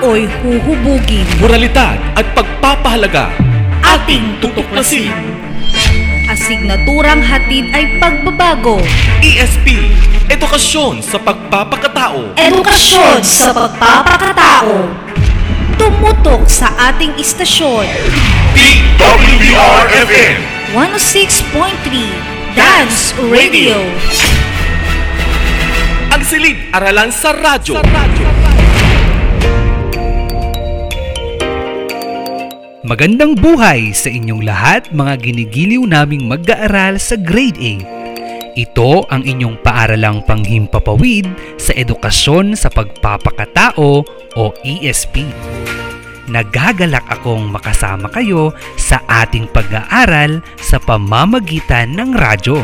Pagkatao'y huhubugin. Moralidad at pagpapahalaga. Ating tutuklasin. Asignaturang hatid ay pagbabago. ESP, edukasyon sa pagpapakatao. Edukasyon sa pagpapakatao. Tumutok sa ating istasyon. DWBR-FM 106.3 Dance Radio. Ang silid aralan sa radyo. Magandang buhay sa inyong lahat mga ginigiliw naming mag-aaral sa Grade 8. Ito ang inyong paaralang panghimpapawid sa edukasyon sa pagpapakatao o ESP. Nagagalak akong makasama kayo sa ating pag-aaral sa pamamagitan ng radyo.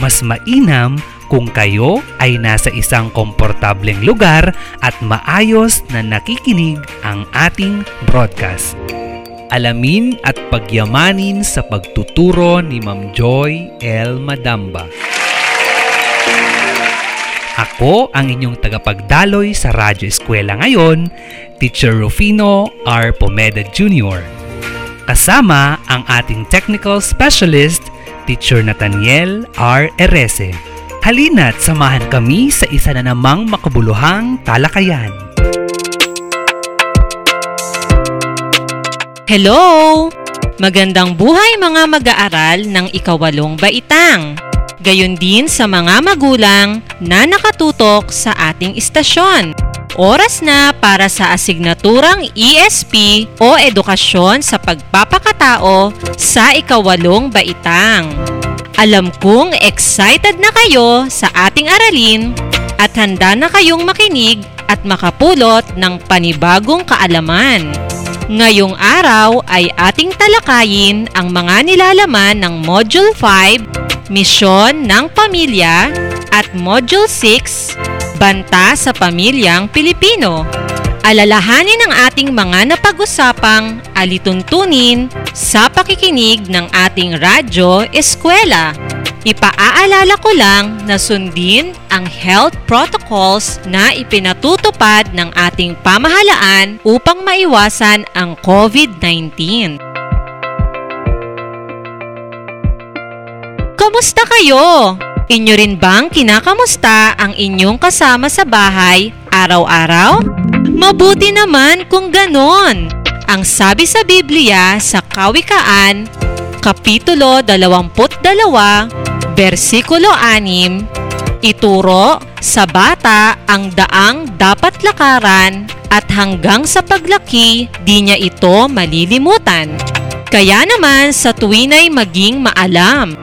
Mas mainam kung kayo ay nasa isang komportableng lugar at maayos na nakikinig ang ating broadcast. Alamin at pagyamanin sa pagtuturo ni Ma'am Joy L. Madamba. Ako ang inyong tagapagdaloy sa Radyo Eskwela ngayon, Teacher Rufino R. Pomeda Jr. Kasama ang ating technical specialist, Teacher Nathaniel R. Erese. Halina't samahan kami sa isa na namang makabuluhang talakayan. Hello! Magandang buhay mga mag-aaral ng ikawalong baitang. Gayon din sa mga magulang na nakatutok sa ating istasyon. Oras na para sa asignaturang ESP o Edukasyon sa Pagpapakatao sa ikawalong baitang. Alam kong excited na kayo sa ating aralin at handa na kayong makinig at makapulot ng panibagong kaalaman. Ngayong araw ay ating talakayin ang mga nilalaman ng Module 5, Misyon ng Pamilya at Module 6, Banta sa Pamilyang Pilipino. Alalahanin ang ating mga napag-usapang alituntunin sa pakikinig ng ating radyo eskwela. Ipaaalala ko lang na sundin ang health protocols na ipinatutupad ng ating pamahalaan upang maiwasan ang COVID-19. Kamusta kayo? Inyo rin bang kinakamusta ang inyong kasama sa bahay araw-araw? Mabuti naman kung ganon. Ang sabi sa Biblia sa Kawikaan, Kapitulo 22, versikulo 6, ituro sa bata ang daang dapat lakaran at hanggang sa paglaki di niya ito malilimutan. Kaya naman sa tuwin ay maging maalam.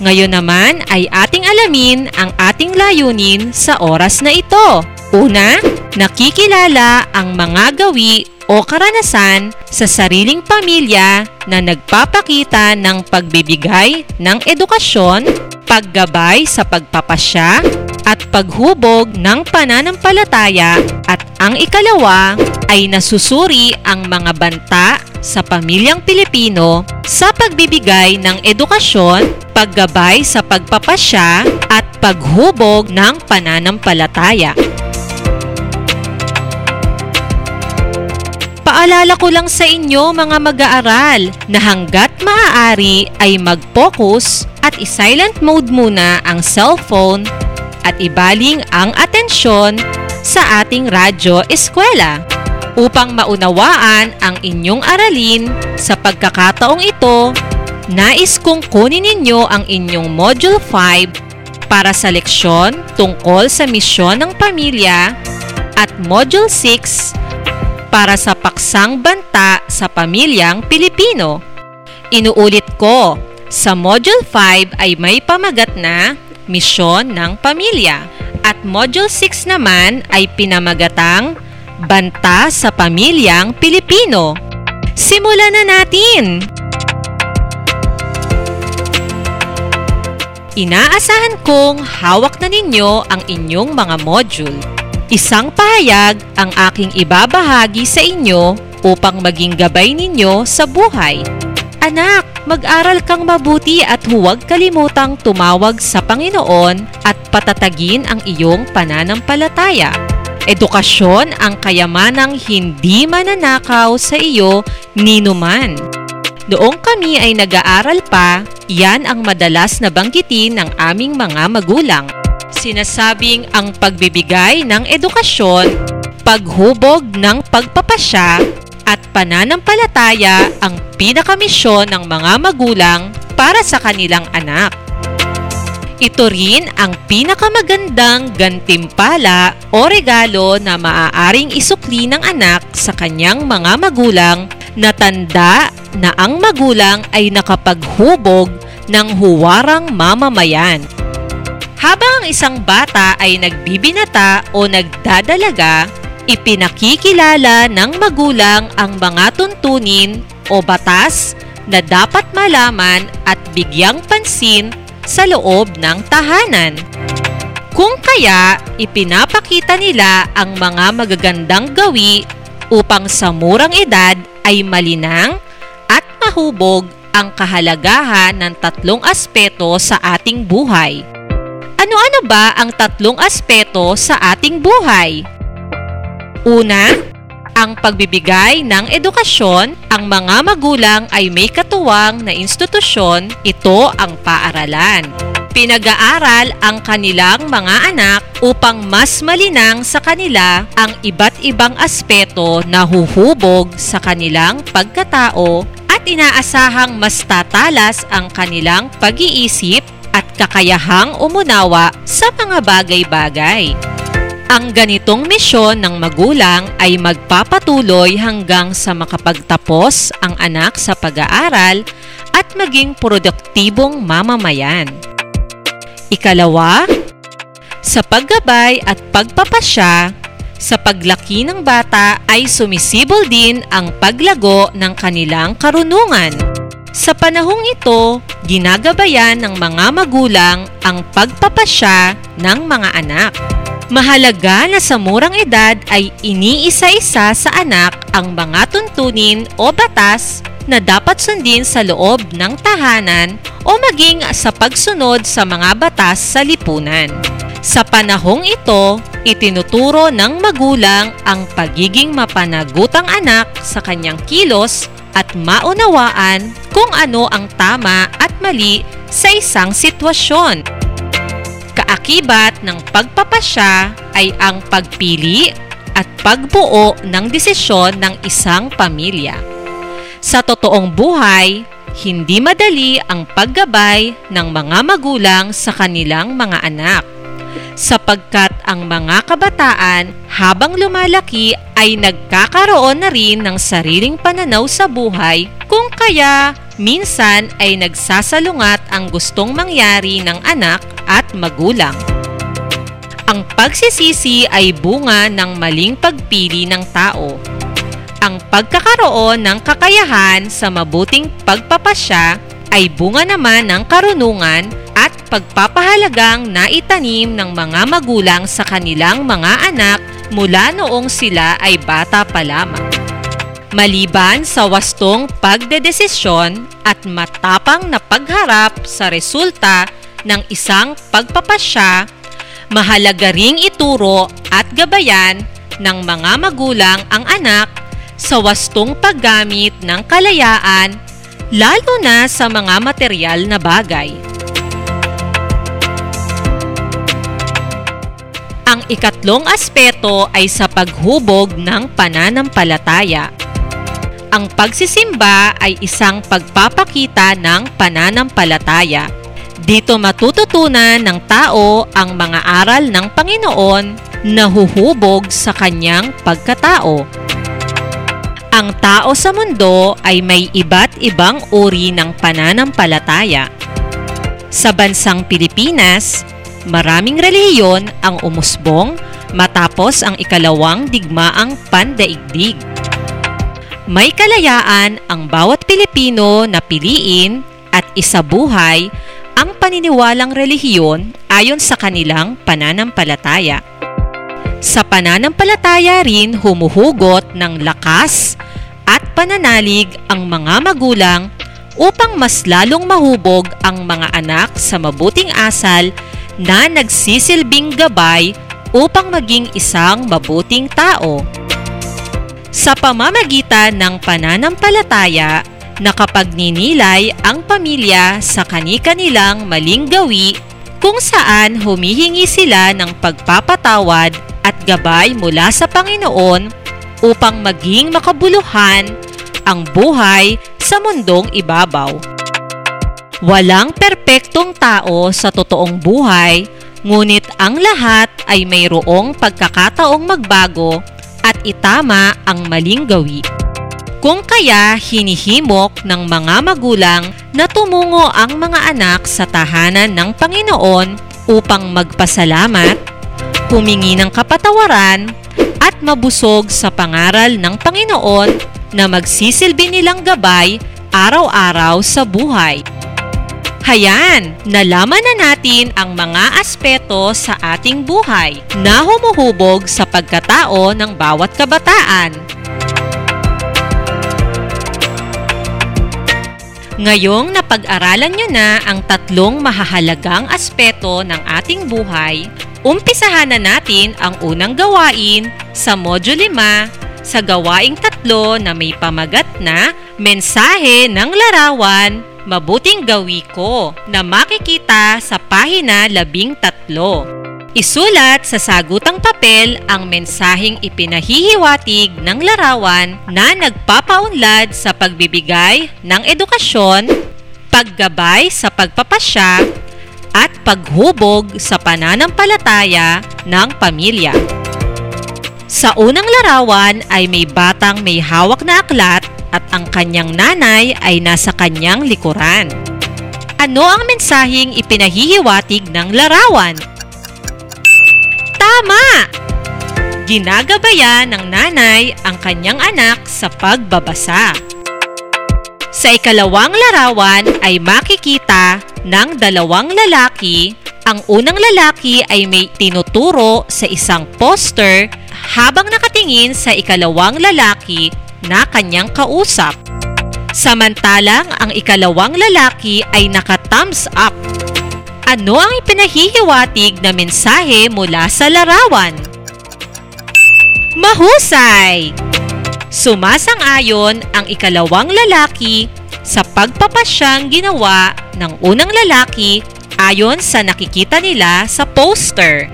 Ngayon naman ay ating alamin ang ating layunin sa oras na ito. Una, nakikilala ang mga gawi o karanasan sa sariling pamilya na nagpapakita ng pagbibigay ng edukasyon, paggabay sa pagpapasya, at paghubog ng pananampalataya at ang ikalawa ay nasusuri ang mga banta sa pamilyang Pilipino sa pagbibigay ng edukasyon, paggabay sa pagpapasya at paghubog ng pananampalataya. Paalala ko lang sa inyo mga mag-aaral na hanggat maaari ay mag-focus at i-silent mode muna ang cellphone at ibaling ang atensyon sa ating radyo eskwela upang maunawaan ang inyong aralin sa pagkakataong ito nais kong kunin ninyo ang inyong Module 5 para sa leksyon tungkol sa misyon ng pamilya at Module 6 para sa paksang banta sa pamilyang Pilipino. Inuulit ko, sa Module 5 ay may pamagat na Misyon ng Pamilya. At Module 6 naman ay pinamagatang Banta sa Pamilyang Pilipino. Simulan na natin! Inaasahan kong hawak na ninyo ang inyong mga module. Isang pahayag ang aking ibabahagi sa inyo upang maging gabay ninyo sa buhay. Anak, mag-aral kang mabuti at huwag kalimutang tumawag sa Panginoon at patatagin ang iyong pananampalataya. Edukasyon ang kayamanang hindi mananakaw sa iyo ninuman. Noong kami ay nag-aaral pa, yan ang madalas na banggitin ng aming mga magulang. Sinasabing ang pagbibigay ng edukasyon, paghubog ng pagpapasya, at pananampalataya ang pinakamisyon ng mga magulang para sa kanilang anak. Ito rin ang pinakamagandang gantimpala o regalo na maaaring isukli ng anak sa kanyang mga magulang na tanda na ang magulang ay nakapaghubog ng huwarang mamamayan. Habang ang isang bata ay nagbibinata o nagdadalaga, ipinakikilala ng magulang ang mga tuntunin o batas na dapat malaman at bigyang pansin sa loob ng tahanan. Kung kaya, ipinapakita nila ang mga magagandang gawi upang sa murang edad ay malinang at mahubog ang kahalagahan ng tatlong aspeto sa ating buhay. Ano-ano ba ang tatlong aspeto sa ating buhay? Una, ang pagbibigay ng edukasyon, ang mga magulang ay may katuwang na institusyon, ito ang paaralan. Pinag-aaral ang kanilang mga anak upang mas malinang sa kanila ang iba't ibang aspeto na huhubog sa kanilang pagkatao at inaasahang mas tatalas ang kanilang pag-iisip at kakayahang umunawa sa mga bagay-bagay. Ang ganitong misyon ng magulang ay magpapatuloy hanggang sa makapagtapos ang anak sa pag-aaral at maging produktibong mamamayan. Ikalawa, sa paggabay at pagpapasya, sa paglaki ng bata ay sumisibol din ang paglago ng kanilang karunungan. Sa panahong ito, ginagabayan ng mga magulang ang pagpapasya ng mga anak. Mahalaga na sa murang edad ay iniisa-isa sa anak ang mga tuntunin o batas na dapat sundin sa loob ng tahanan o maging sa pagsunod sa mga batas sa lipunan. Sa panahong ito, itinuturo ng magulang ang pagiging mapanagutang anak sa kanyang kilos at maunawaan kung ano ang tama at mali sa isang sitwasyon. Kaakibat ng pagpapasya ay ang pagpili at pagbuo ng desisyon ng isang pamilya. Sa totoong buhay, hindi madali ang paggabay ng mga magulang sa kanilang mga anak sapagkat ang mga kabataan habang lumalaki ay nagkakaroon na rin ng sariling pananaw sa buhay kung kaya minsan ay nagsasalungat ang gustong mangyari ng anak at magulang. Ang pagsisisi ay bunga ng maling pagpili ng tao. Ang pagkakaroon ng kakayahan sa mabuting pagpapasya ay bunga naman ng karunungan at pagpapahalagang naitanim ng mga magulang sa kanilang mga anak mula noong sila ay bata pa lamang. Maliban sa wastong pagdedesisyon at matapang na pagharap sa resulta ng isang pagpapasya, mahalaga ring ituro at gabayan ng mga magulang ang anak sa wastong paggamit ng kalayaan lalo na sa mga material na bagay. Ang ikatlong aspeto ay sa paghubog ng pananampalataya. Ang pagsisimba ay isang pagpapakita ng pananampalataya. Dito matututunan ng tao ang mga aral ng Panginoon na huhubog sa kanyang pagkatao. Ang tao sa mundo ay may iba't ibang uri ng pananampalataya. Sa bansang Pilipinas, maraming relihiyon ang umusbong matapos ang ikalawang digmaang pandaigdig. May kalayaan ang bawat Pilipino na piliin at isabuhay ang paniniwalang relihiyon ayon sa kanilang pananampalataya. Sa pananampalataya rin humuhugot ng lakas at pananalig ang mga magulang upang mas lalong mahubog ang mga anak sa mabuting asal na nagsisilbing gabay upang maging isang mabuting tao. Sa pamamagitan ng pananampalataya, nakapagninilay ang pamilya sa kani-kanilang maling gawi kung saan humihingi sila ng pagpapatawad at gabay mula sa Panginoon upang maging makabuluhan ang buhay sa mundong ibabaw. Walang perpektong tao sa totoong buhay, ngunit ang lahat ay mayroong pagkakataong magbago at itama ang maling gawi. Kung kaya hinihimok ng mga magulang na tumungo ang mga anak sa tahanan ng Panginoon upang magpasalamat, humingi ng kapatawaran at mabusog sa pangaral ng Panginoon na magsisilbi nilang gabay araw-araw sa buhay. Hayan, nalaman na natin ang mga aspeto sa ating buhay na humuhubog sa pagkatao ng bawat kabataan. Ngayong napag-aralan nyo na ang tatlong mahahalagang aspeto ng ating buhay, umpisahan na natin ang unang gawain sa Module 5 sa gawaing tatlo na may pamagat na Mensahe ng Larawan, Mabuting Gawi Ko na makikita sa pahina 13. Isulat sa sagutang papel ang mensaheng ipinahihiwatig ng larawan na nagpapaunlad sa pagbibigay ng edukasyon, paggabay sa pagpapasya, at paghubog sa pananampalataya ng pamilya. Sa unang larawan ay may batang may hawak na aklat at ang kanyang nanay ay nasa kanyang likuran. Ano ang mensaheng ipinahihiwatig ng larawan? Tama! Ginagabayan ng nanay ang kanyang anak sa pagbabasa. Sa ikalawang larawan ay makikita ng dalawang lalaki. Ang unang lalaki ay may tinuturo sa isang poster habang nakatingin sa ikalawang lalaki na kanyang kausap. Samantalang ang ikalawang lalaki ay naka-thumbs up. Ano ang ipinahihiwatig na mensahe mula sa larawan? Mahusay! Sumasang-ayon ang ikalawang lalaki sa pagpapasyang ginawa ng unang lalaki ayon sa nakikita nila sa poster.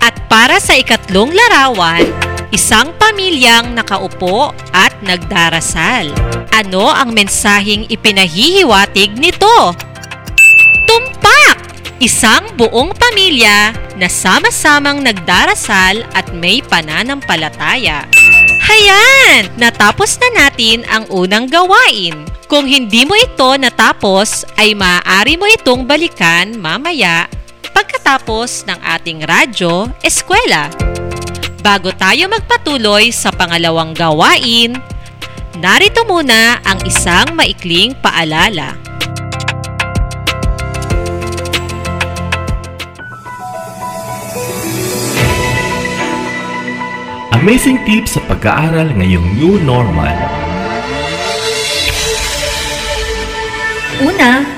At para sa ikatlong larawan, isang pamilyang nakaupo at nagdarasal. Ano ang mensaheng ipinahihiwatig nito? Tumpak! Isang buong pamilya na sama-samang nagdarasal at may pananampalataya. Hayan! Natapos na natin ang unang gawain. Kung hindi mo ito natapos, ay maaari mo itong balikan mamaya pagkatapos ng ating radyo eskwela. Bago tayo magpatuloy sa pangalawang gawain, narito muna ang isang maikling paalala. Amazing tips sa pag-aaral ngayong new normal. Una,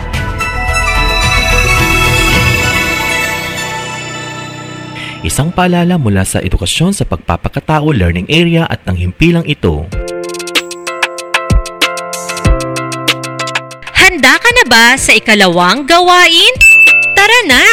Isang paalala mula sa edukasyon sa pagpapakatao learning area at ng himpilang ito. Handa ka na ba sa ikalawang gawain? Tara na!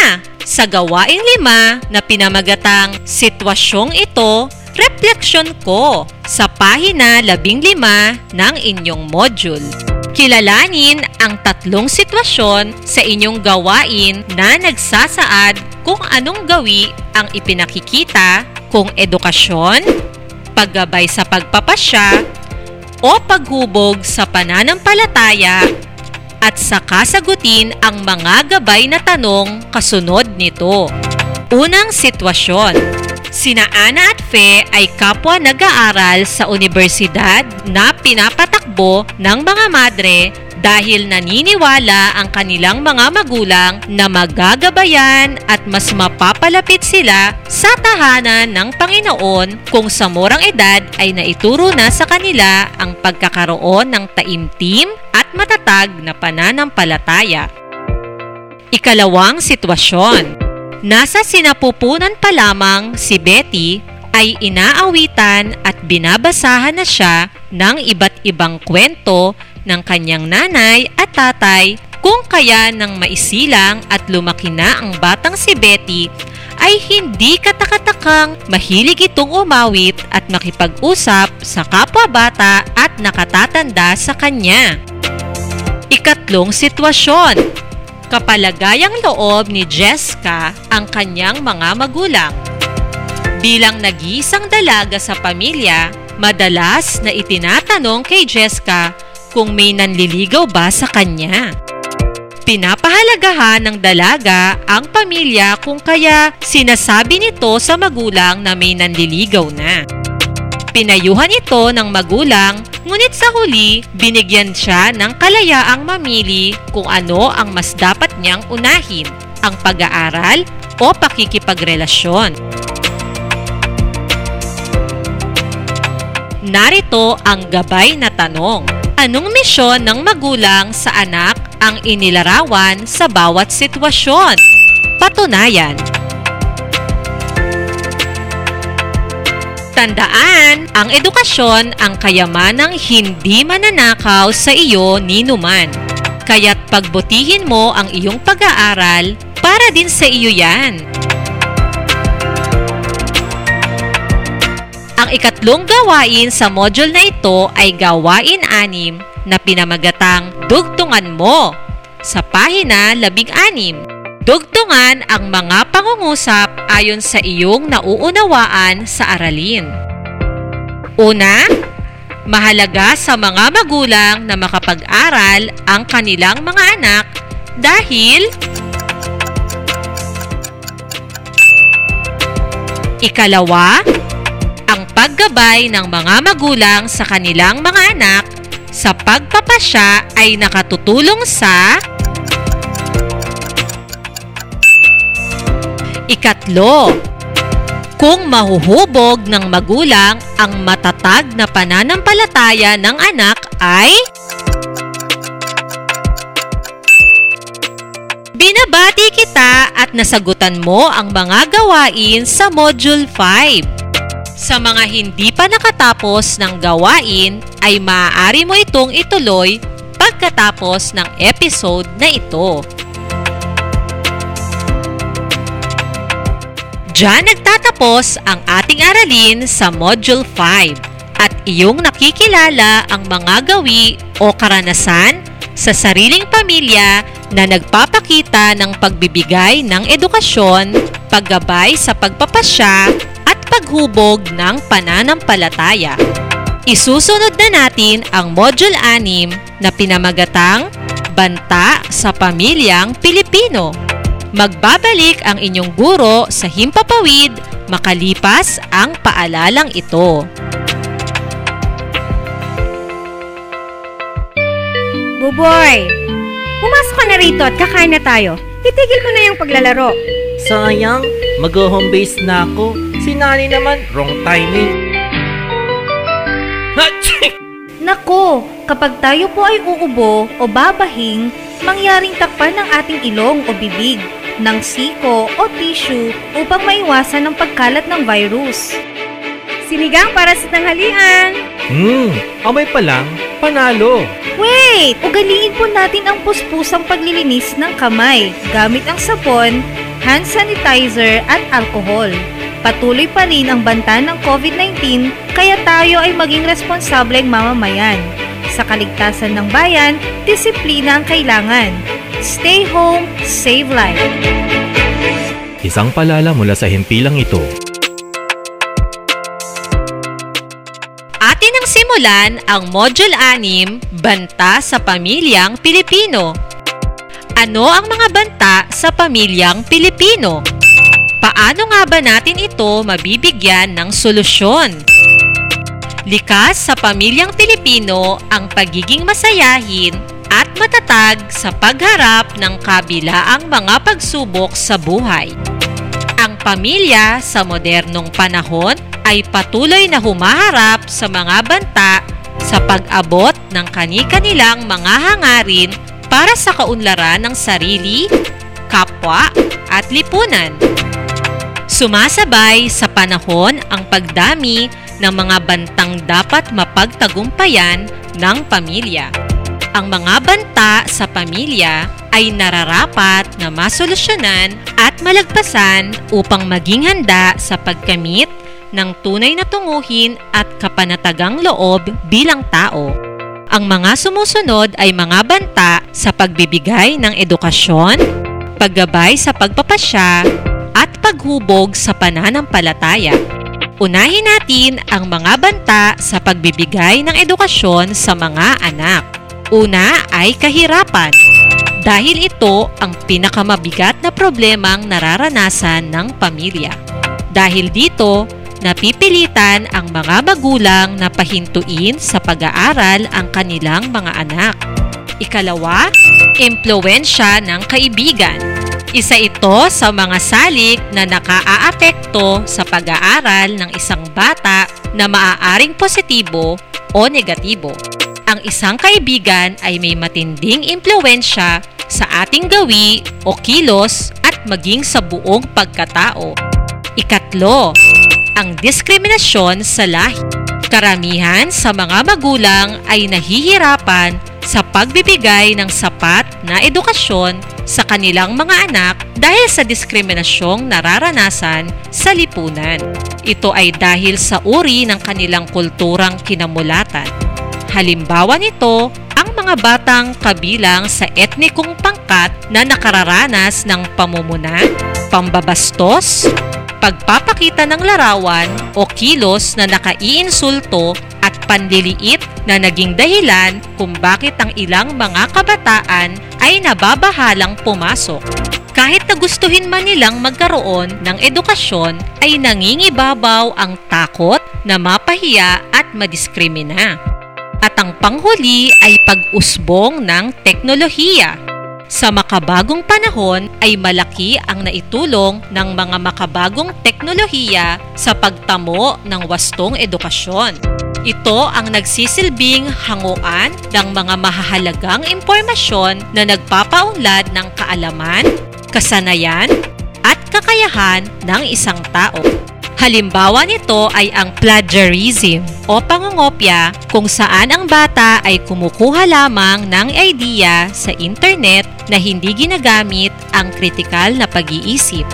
Sa gawaing lima na pinamagatang sitwasyong ito, refleksyon ko sa pahina labing lima ng inyong module. Kilalanin ang tatlong sitwasyon sa inyong gawain na nagsasaad kung anong gawi ang ipinakikita kung edukasyon, paggabay sa pagpapasya, o paghubog sa pananampalataya at saka sagutin ang mga gabay na tanong kasunod nito. Unang sitwasyon. Sina Ana at Fe ay kapwa nag-aaral sa universidad na pinapatakbo ng mga madre dahil naniniwala ang kanilang mga magulang na magagabayan at mas mapapalapit sila sa tahanan ng Panginoon kung sa murang edad ay naituro na sa kanila ang pagkakaroon ng taimtim at matatag na pananampalataya. Ikalawang sitwasyon. Nasa sinapupunan pa lamang si Betty ay inaawitan at binabasahan na siya ng iba't ibang kwento ng kanyang nanay at tatay kung kaya nang maisilang at lumaki na ang batang si Betty ay hindi katakatakang mahilig itong umawit at makipag-usap sa kapwa bata at nakatatanda sa kanya. Ikatlong sitwasyon. Kapalagayang loob ni Jessica ang kanyang mga magulang. Bilang nag-iisang dalaga sa pamilya, madalas na itinatanong kay Jessica kung may nanliligaw ba sa kanya. Pinapahalagahan ng dalaga ang pamilya kung kaya sinasabi nito sa magulang na may nanliligaw na. Pinayuhan ito ng magulang, ngunit sa huli, binigyan siya ng kalayaang mamili kung ano ang mas dapat niyang unahin, ang pag-aaral o pakikipagrelasyon. Narito ang gabay na tanong. Anong misyon ng magulang sa anak ang inilarawan sa bawat sitwasyon? Patunayan. Tandaan, ang edukasyon ang kayamanang hindi mananakaw sa iyo ni numan. Kaya't pagbutihin mo ang iyong pag-aaral para din sa iyo yan. Ang ikatlong gawain sa module na ito ay gawain anim na pinamagatang Dugtungan mo sa pahina 16. Dugtungan ang mga pangungusap ayon sa iyong nauunawaan sa aralin. Una, mahalaga sa mga magulang na makapag-aral ang kanilang mga anak dahil Ikalawa, paggabay ng mga magulang sa kanilang mga anak sa pagpapasya ay nakatutulong sa Ikatlo, kung mahuhubog ng magulang ang matatag na pananampalataya ng anak ay Binabati kita at nasagutan mo ang mga gawain sa Module 5. Sa mga hindi pa nakatapos ng gawain ay maaari mo itong ituloy pagkatapos ng episode na ito. Diyan nagtatapos ang ating aralin sa Module 5 at iyong nakikilala ang mga gawi o karanasan sa sariling pamilya na nagpapakita ng pagbibigay ng edukasyon, paggabay sa pagpapasya paghubog ng pananampalataya. Isusunod na natin ang Module 6 na pinamagatang Banta sa Pamilyang Pilipino. Magbabalik ang inyong guro sa Himpapawid makalipas ang paalalang ito. Buboy! Pumasok ka na rito at kakain na tayo. Itigil mo na yung paglalaro. Sayang, mag-home base na ako. Si Nani naman, wrong timing. Nako, kapag tayo po ay uubo o babahing, mangyaring takpan ng ating ilong o bibig ng siko o tissue upang maiwasan ang pagkalat ng virus. Sinigang para sa tanghalian. Hmm, amoy pa lang, panalo. Wait! Ugaliin po natin ang puspusang paglilinis ng kamay gamit ang sapon, hand sanitizer at alcohol. Patuloy pa rin ang banta ng COVID-19 kaya tayo ay maging responsableng mamamayan. Sa kaligtasan ng bayan, disiplina ang kailangan. Stay home, save life. Isang palala mula sa himpilang ito. Atin ang simulan ang Module 6, Banta sa Pamilyang Pilipino. Ano ang mga banta sa pamilyang Pilipino? Paano nga ba natin ito mabibigyan ng solusyon? Likas sa pamilyang Pilipino ang pagiging masayahin at matatag sa pagharap ng kabilaang mga pagsubok sa buhay. Ang pamilya sa modernong panahon ay patuloy na humaharap sa mga banta sa pag-abot ng kani-kanilang mga hangarin para sa kaunlaran ng sarili, kapwa at lipunan. Sumasabay sa panahon ang pagdami ng mga bantang dapat mapagtagumpayan ng pamilya. Ang mga banta sa pamilya ay nararapat na masolusyonan at malagpasan upang maging handa sa pagkamit ng tunay na tunguhin at kapanatagang loob bilang tao. Ang mga sumusunod ay mga banta sa pagbibigay ng edukasyon, paggabay sa pagpapasya, at paghubog sa pananampalataya. Unahin natin ang mga banta sa pagbibigay ng edukasyon sa mga anak. Una ay kahirapan. Dahil ito ang pinakamabigat na problemang nararanasan ng pamilya. Dahil dito, napipilitan ang mga magulang na pahintuin sa pag-aaral ang kanilang mga anak. Ikalawa, impluensya ng kaibigan. Isa ito sa mga salik na nakaaapekto sa pag-aaral ng isang bata na maaaring positibo o negatibo. Ang isang kaibigan ay may matinding impluensya sa ating gawi o kilos at maging sa buong pagkatao. Ikatlo, ang diskriminasyon sa lahi. Karamihan sa mga magulang ay nahihirapan sa pagbibigay ng sapat na edukasyon sa kanilang mga anak dahil sa diskriminasyong nararanasan sa lipunan. Ito ay dahil sa uri ng kanilang kulturang kinamulatan. Halimbawa nito, ang mga batang kabilang sa etnikong pangkat na nakararanas ng pamumuna, pambabastos, pagpapakita ng larawan o kilos na nakaiinsulto at panliliit na naging dahilan kung bakit ang ilang mga kabataan ay nababahalang pumasok. Kahit na gustuhin man nilang magkaroon ng edukasyon ay nangingibabaw ang takot na mapahiya at madiskrimina. At ang panghuli ay pag-usbong ng teknolohiya. Sa makabagong panahon ay malaki ang naitulong ng mga makabagong teknolohiya sa pagtamo ng wastong edukasyon. Ito ang nagsisilbing hanguan ng mga mahahalagang impormasyon na nagpapaunlad ng kaalaman, kasanayan, at kakayahan ng isang tao. Halimbawa nito ay ang plagiarism o pangungopya kung saan ang bata ay kumukuha lamang ng idea sa internet na hindi ginagamit ang kritikal na pag-iisip.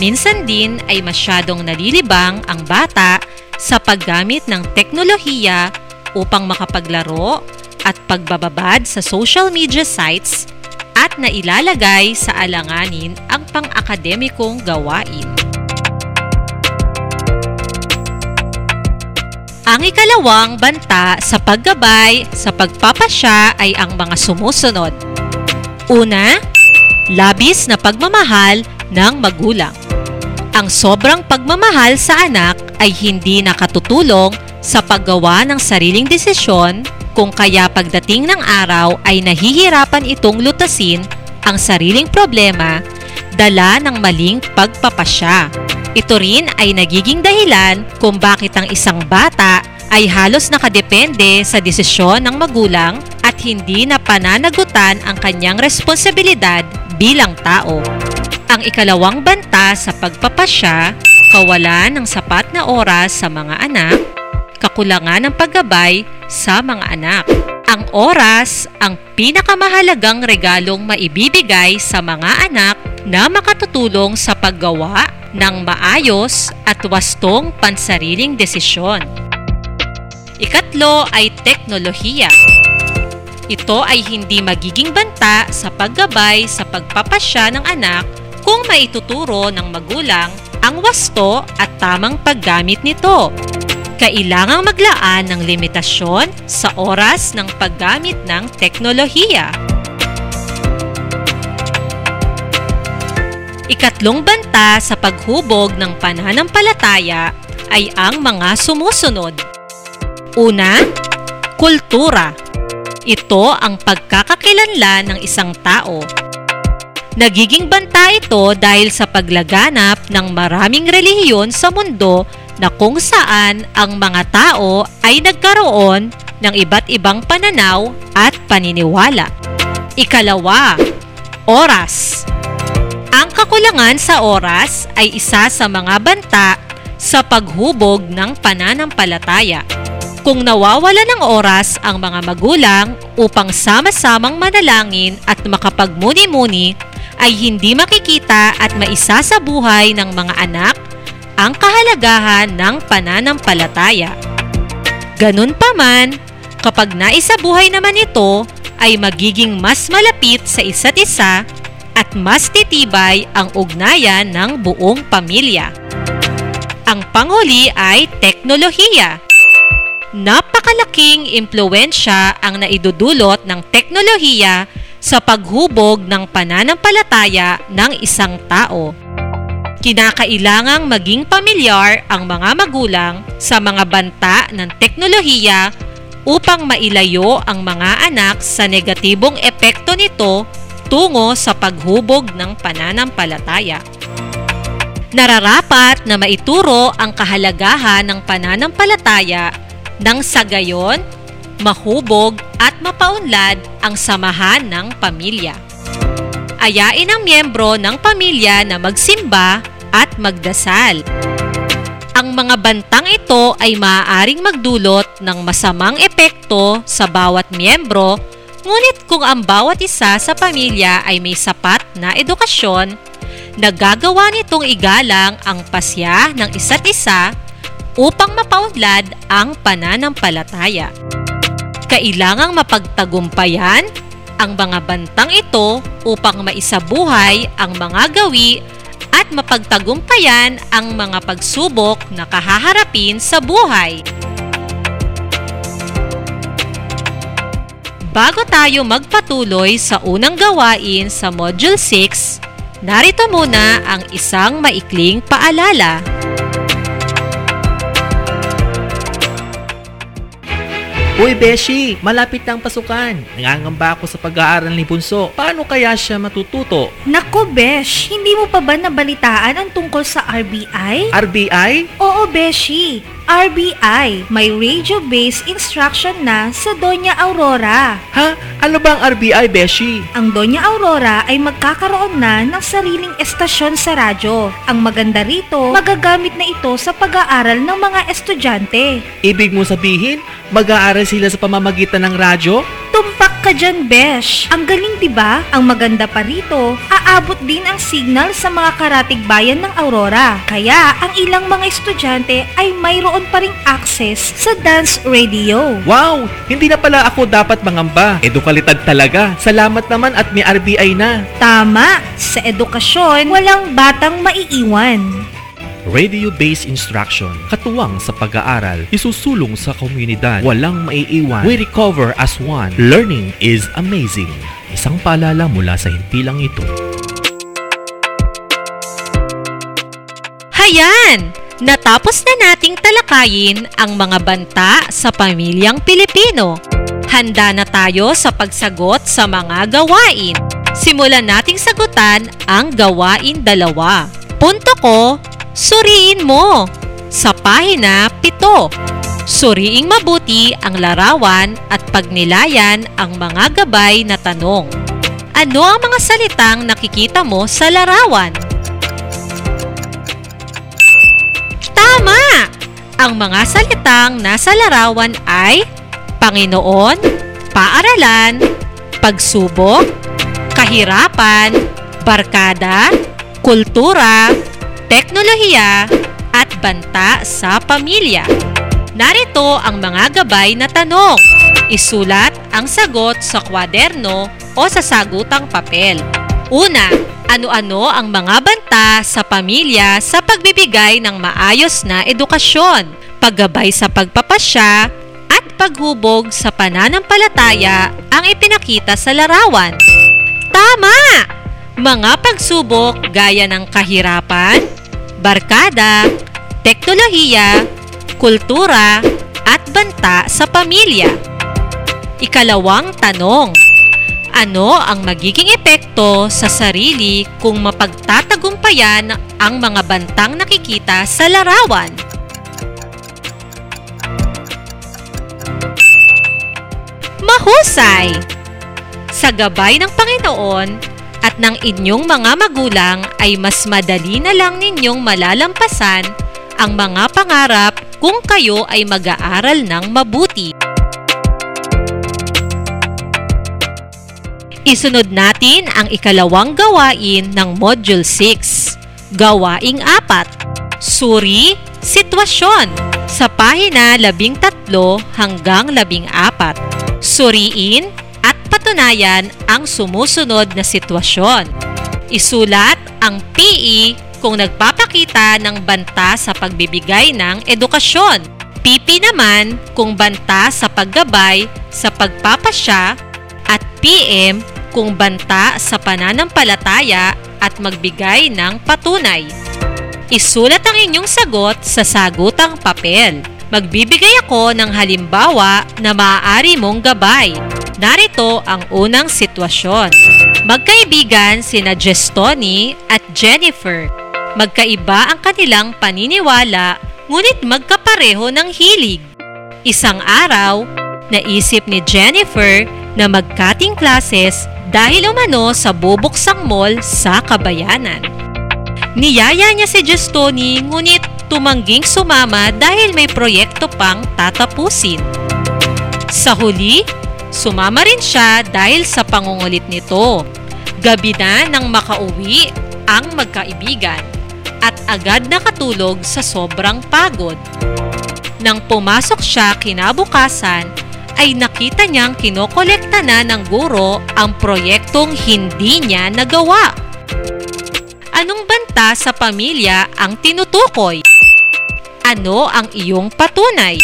Minsan din ay masyadong nalilibang ang bata sa paggamit ng teknolohiya upang makapaglaro at pagbababad sa social media sites at nailalagay sa alanganin ang pang-akademikong gawain. Ang ikalawang banta sa paggabay sa pagpapasya ay ang mga sumusunod. Una, labis na pagmamahal ng magulang. Ang sobrang pagmamahal sa anak ay hindi nakatutulong sa paggawa ng sariling desisyon kung kaya pagdating ng araw ay nahihirapan itong lutasin ang sariling problema dala ng maling pagpapasya. Ito rin ay nagiging dahilan kung bakit ang isang bata ay halos nakadepende sa desisyon ng magulang hindi na pananagutan ang kanyang responsibilidad bilang tao. Ang ikalawang banta sa pagpapasya, kawalan ng sapat na oras sa mga anak, kakulangan ng paggabay sa mga anak. Ang oras ang pinakamahalagang regalong maibibigay sa mga anak na makatutulong sa paggawa ng maayos at wastong pansariling desisyon. Ikatlo ay teknolohiya. Ito ay hindi magiging banta sa paggabay sa pagpapasya ng anak kung maituturo ng magulang ang wasto at tamang paggamit nito kailangang maglaan ng limitasyon sa oras ng paggamit ng teknolohiya. Ikatlong banta sa paghubog ng pananampalataya ay ang mga sumusunod. Una, kultura. Ito ang pagkakakilanlan ng isang tao. Nagiging banta ito dahil sa paglaganap ng maraming relihiyon sa mundo na kung saan ang mga tao ay nagkaroon ng iba't ibang pananaw at paniniwala. Ikalawa, oras. Ang kakulangan sa oras ay isa sa mga banta sa paghubog ng pananampalataya. Kung nawawala ng oras ang mga magulang upang sama-samang manalangin at makapagmuni-muni, ay hindi makikita at maisa sa buhay ng mga anak ang kahalagahan ng pananampalataya. Ganun pa man, kapag naisabuhay naman ito, ay magiging mas malapit sa isa't isa at mas titibay ang ugnayan ng buong pamilya. Ang panghuli ay teknolohiya. Napakalaking impluensya ang naidudulot ng teknolohiya sa paghubog ng pananampalataya ng isang tao kinakailangang maging pamilyar ang mga magulang sa mga banta ng teknolohiya upang mailayo ang mga anak sa negatibong epekto nito tungo sa paghubog ng pananampalataya. Nararapat na maituro ang kahalagahan ng pananampalataya nang sa gayon mahubog at mapaunlad ang samahan ng pamilya ayain ang miyembro ng pamilya na magsimba at magdasal. Ang mga bantang ito ay maaaring magdulot ng masamang epekto sa bawat miyembro, ngunit kung ang bawat isa sa pamilya ay may sapat na edukasyon, nagagawa nitong igalang ang pasya ng isa't isa upang mapaunlad ang pananampalataya. Kailangang mapagtagumpayan ang mga bantang ito upang maisabuhay ang mga gawi at mapagtagumpayan ang mga pagsubok na kahaharapin sa buhay. Bago tayo magpatuloy sa unang gawain sa Module 6, narito muna ang isang maikling paalala. Uy, Beshi, malapit na ang pasukan. Nangangamba ako sa pag-aaral ni Bunso. Paano kaya siya matututo? Nako, Besh, hindi mo pa ba nabalitaan ang tungkol sa RBI? RBI? Oo, Beshi. RBI, may radio-based instruction na sa Doña Aurora. Ha? Ano ba ang RBI, Beshi? Ang Doña Aurora ay magkakaroon na ng sariling estasyon sa radyo. Ang maganda rito, magagamit na ito sa pag-aaral ng mga estudyante. Ibig mo sabihin, mag-aaral sila sa pamamagitan ng radyo? Tumpak ka dyan, Besh. Ang galing, ba? Ang maganda pa rito, aabot din ang signal sa mga karatig bayan ng Aurora. Kaya, ang ilang mga estudyante ay mayroon pa ring access sa dance radio. Wow! Hindi na pala ako dapat mangamba. Edukalitad talaga. Salamat naman at may RBI na. Tama! Sa edukasyon, walang batang maiiwan. Radio-based instruction, katuwang sa pag-aaral, isusulong sa komunidad, walang maiiwan. We recover as one. Learning is amazing. Isang paalala mula sa himpilang ito. Hayan! Natapos na nating talakayin ang mga banta sa pamilyang Pilipino. Handa na tayo sa pagsagot sa mga gawain. Simulan nating sagutan ang gawain dalawa. Punto ko, suriin mo. Sa pahina 7. Suriing mabuti ang larawan at pagnilayan ang mga gabay na tanong. Ano ang mga salitang nakikita mo sa larawan? Tama! Ang mga salitang nasa larawan ay Panginoon, paaralan, pagsubok, kahirapan, barkada, kultura, teknolohiya, at banta sa pamilya. Narito ang mga gabay na tanong. Isulat ang sagot sa kwaderno o sa sagutang papel. Una, ano-ano ang mga banta sa pamilya sa pagbibigay ng maayos na edukasyon, paggabay sa pagpapasya, at paghubog sa pananampalataya ang ipinakita sa larawan. Tama! Mga pagsubok gaya ng kahirapan, barkada, teknolohiya, kultura, at banta sa pamilya. Ikalawang tanong. Ano ang magiging epekto sa sarili kung mapagtatagumpayan ang mga bantang nakikita sa larawan? Mahusay! Sa gabay ng Panginoon at ng inyong mga magulang ay mas madali na lang ninyong malalampasan ang mga pangarap kung kayo ay mag-aaral ng mabuti. Isunod natin ang ikalawang gawain ng Module 6, Gawaing 4, Suri, Sitwasyon, sa pahina 13 hanggang 14. Suriin patunayan ang sumusunod na sitwasyon. Isulat ang PE kung nagpapakita ng banta sa pagbibigay ng edukasyon. PP naman kung banta sa paggabay sa pagpapasya at PM kung banta sa pananampalataya at magbigay ng patunay. Isulat ang inyong sagot sa sagutang papel. Magbibigay ako ng halimbawa na maaari mong gabay. Narito ang unang sitwasyon. Magkaibigan sina Gestoni at Jennifer. Magkaiba ang kanilang paniniwala ngunit magkapareho ng hilig. Isang araw, naisip ni Jennifer na magkating classes dahil umano sa bubuksang mall sa kabayanan. Niyaya niya si Gestoni ngunit tumangging sumama dahil may proyekto pang tatapusin. Sa huli, sumama rin siya dahil sa pangungulit nito. Gabi na nang makauwi ang magkaibigan at agad nakatulog sa sobrang pagod. Nang pumasok siya kinabukasan, ay nakita niyang kinokolekta na ng guro ang proyektong hindi niya nagawa. Anong banta sa pamilya ang tinutukoy? Ano ang iyong patunay?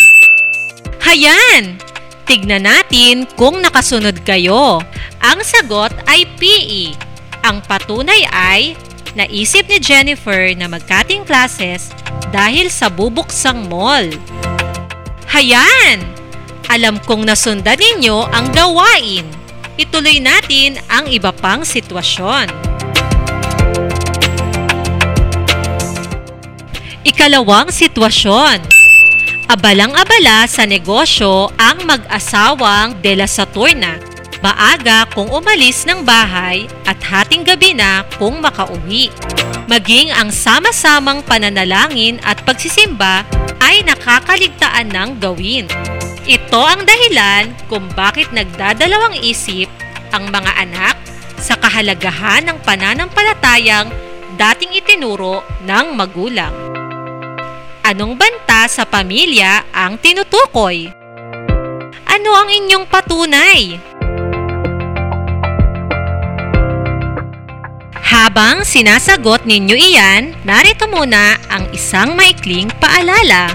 Hayan! Tignan natin kung nakasunod kayo. Ang sagot ay PE. Ang patunay ay naisip ni Jennifer na magkating classes dahil sa bubuksang mall. Hayan! Alam kong nasundan ninyo ang gawain. Ituloy natin ang iba pang sitwasyon. Ikalawang sitwasyon. Abalang-abala sa negosyo ang mag-asawang De La Saturna. Maaga kung umalis ng bahay at hating gabi na kung makauwi. Maging ang sama-samang pananalangin at pagsisimba ay nakakaligtaan ng gawin. Ito ang dahilan kung bakit nagdadalawang isip ang mga anak sa kahalagahan ng pananampalatayang dating itinuro ng magulang. Anong banta sa pamilya ang tinutukoy? Ano ang inyong patunay? Habang sinasagot ninyo iyan, narito muna ang isang maikling paalala.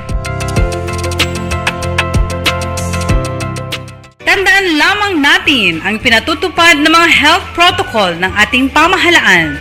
Tandaan lamang natin ang pinatutupad ng mga health protocol ng ating pamahalaan.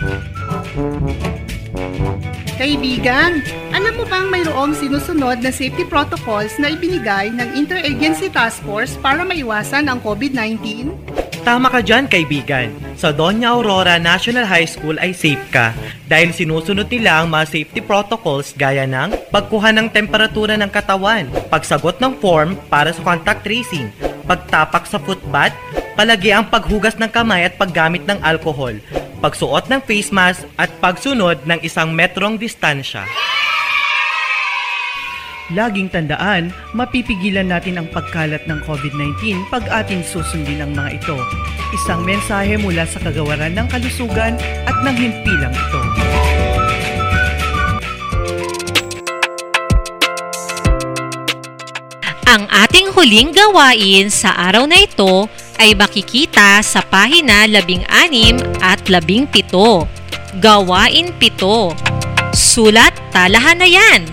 Kaibigan, alam mo bang mayroong sinusunod na safety protocols na ibinigay ng Interagency Task Force para maiwasan ang COVID-19? Tama ka dyan, kaibigan. Sa Doña Aurora National High School ay safe ka dahil sinusunod nila ang mga safety protocols gaya ng pagkuha ng temperatura ng katawan, pagsagot ng form para sa contact tracing, pagtapak sa footbath, palagi ang paghugas ng kamay at paggamit ng alcohol, pagsuot ng face mask at pagsunod ng isang metrong distansya. Laging tandaan, mapipigilan natin ang pagkalat ng COVID-19 pag atin susundin ang mga ito. Isang mensahe mula sa kagawaran ng kalusugan at ng himpilang ito. Ang ating huling gawain sa araw na ito ay makikita sa pahina 16 at 17. Gawain 7. Sulat talahan na yan.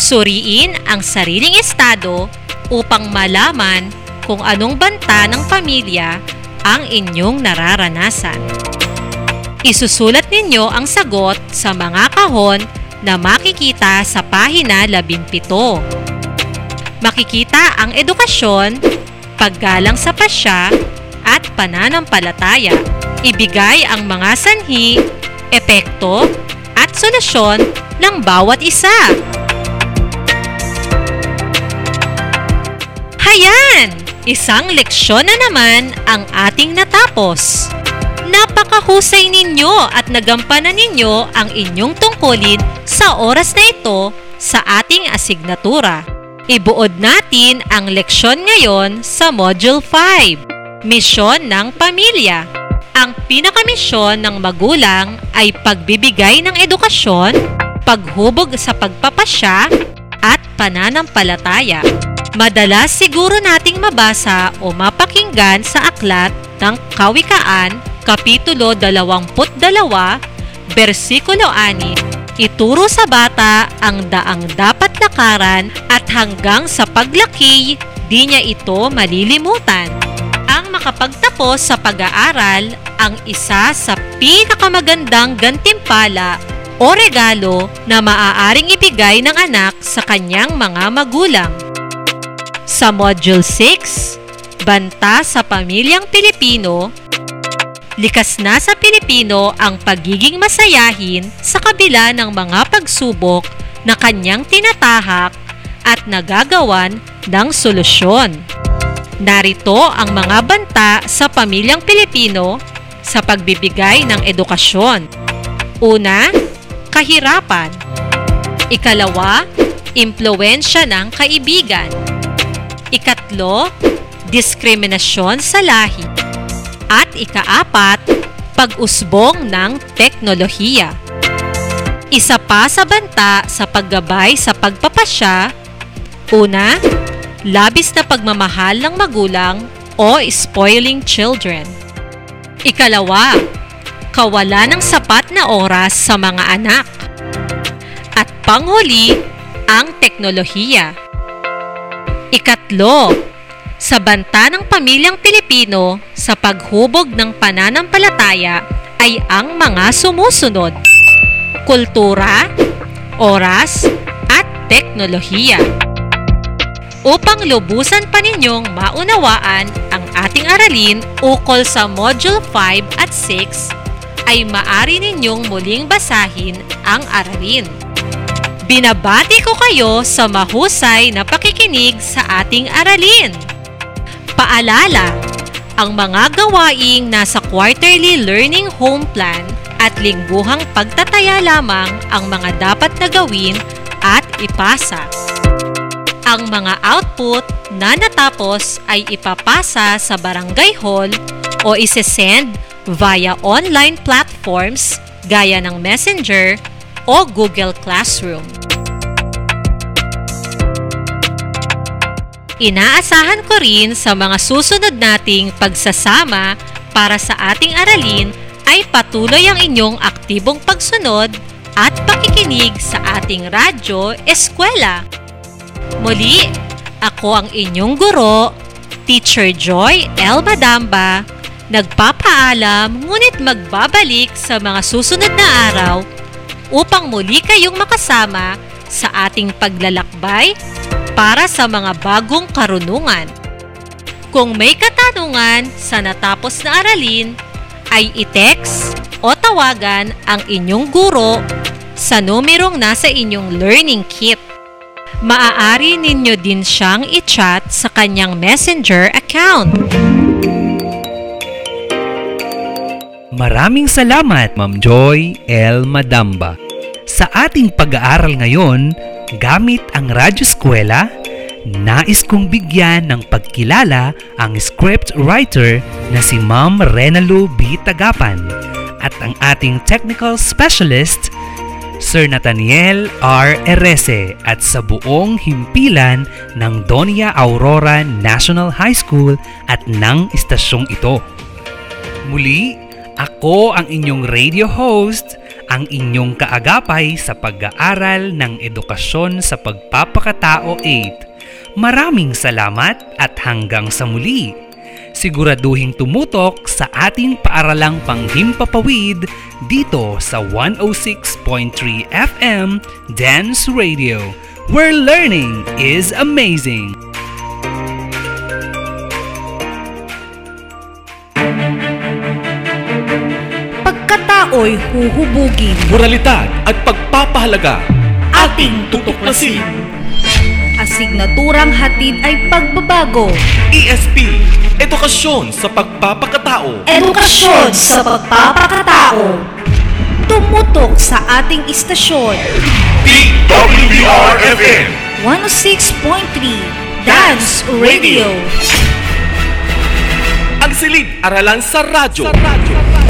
Suriin ang sariling estado upang malaman kung anong banta ng pamilya ang inyong nararanasan. Isusulat ninyo ang sagot sa mga kahon na makikita sa pahina 17 makikita ang edukasyon, paggalang sa pasya, at pananampalataya. Ibigay ang mga sanhi, epekto, at solusyon ng bawat isa. Hayan! Isang leksyon na naman ang ating natapos. Napakahusay ninyo at nagampanan ninyo ang inyong tungkulin sa oras na ito sa ating asignatura. Ibuod natin ang leksyon ngayon sa Module 5, Misyon ng Pamilya. Ang pinakamisyon ng magulang ay pagbibigay ng edukasyon, paghubog sa pagpapasya, at pananampalataya. Madalas siguro nating mabasa o mapakinggan sa aklat ng Kawikaan, Kapitulo 22, versikulo 6, Ituro sa bata ang daang dapat lakaran at hanggang sa paglaki, di niya ito malilimutan. Ang makapagtapos sa pag-aaral ang isa sa pinakamagandang gantimpala o regalo na maaaring ibigay ng anak sa kanyang mga magulang. Sa Module 6, Banta sa Pamilyang Pilipino, likas na sa Pilipino ang pagiging masayahin sa kabila ng mga pagsubok na kanyang tinatahak at nagagawan ng solusyon. Narito ang mga banta sa pamilyang Pilipino sa pagbibigay ng edukasyon. Una, kahirapan. Ikalawa, impluensya ng kaibigan. Ikatlo, diskriminasyon sa lahi. At ikaapat, pag-usbong ng teknolohiya. Isa pa sa banta sa paggabay sa pagpapasya, una, labis na pagmamahal ng magulang o spoiling children. Ikalawa, kawalan ng sapat na oras sa mga anak. At panghuli, ang teknolohiya. Ikatlo, sa banta ng pamilyang Pilipino sa paghubog ng pananampalataya ay ang mga sumusunod. Kultura, oras, at teknolohiya. Upang lubusan pa ninyong maunawaan ang ating aralin ukol sa Module 5 at 6, ay maari ninyong muling basahin ang aralin. Binabati ko kayo sa mahusay na pakikinig sa ating aralin. Paalala, ang mga gawaing nasa quarterly learning home plan at lingguhang pagtataya lamang ang mga dapat na gawin at ipasa. Ang mga output na natapos ay ipapasa sa barangay hall o isesend via online platforms gaya ng Messenger o Google Classroom. Inaasahan ko rin sa mga susunod nating pagsasama para sa ating aralin ay patuloy ang inyong aktibong pagsunod at pakikinig sa ating radyo eskwela. Muli, ako ang inyong guro, Teacher Joy L. Badamba, nagpapaalam ngunit magbabalik sa mga susunod na araw upang muli kayong makasama sa ating paglalakbay para sa mga bagong karunungan. Kung may katanungan, sa natapos na aralin, ay i-text o tawagan ang inyong guro sa numerong nasa inyong learning kit. Maaari ninyo din siyang i-chat sa kanyang messenger account. Maraming salamat, Ma'am Joy L. Madamba. Sa ating pag-aaral ngayon, gamit ang Radyo Eskwela, nais kong bigyan ng pagkilala ang script writer na si Ma'am Renalu B. Tagapan at ang ating technical specialist, Sir Nathaniel R. Erese at sa buong himpilan ng Donia Aurora National High School at ng istasyong ito. Muli, ako ang inyong radio host, ang inyong kaagapay sa pag-aaral ng edukasyon sa pagpapakatao 8. Maraming salamat at hanggang sa muli. Siguraduhin tumutok sa ating paaralang panghimpapawid dito sa 106.3 FM Dance Radio, where learning is amazing. Pagkatao'y huhubugin. Moralidad at pagpapahalaga. Ating tutuklasin. Asignaturang hatid ay pagbabago. ESP, Edukasyon sa Pagpapakatao. Edukasyon sa pagpapakatao. Tumutok sa ating istasyon. DWBR-FM 106.3 Dance Radio. Ang silid-aralan sa radyo. Dance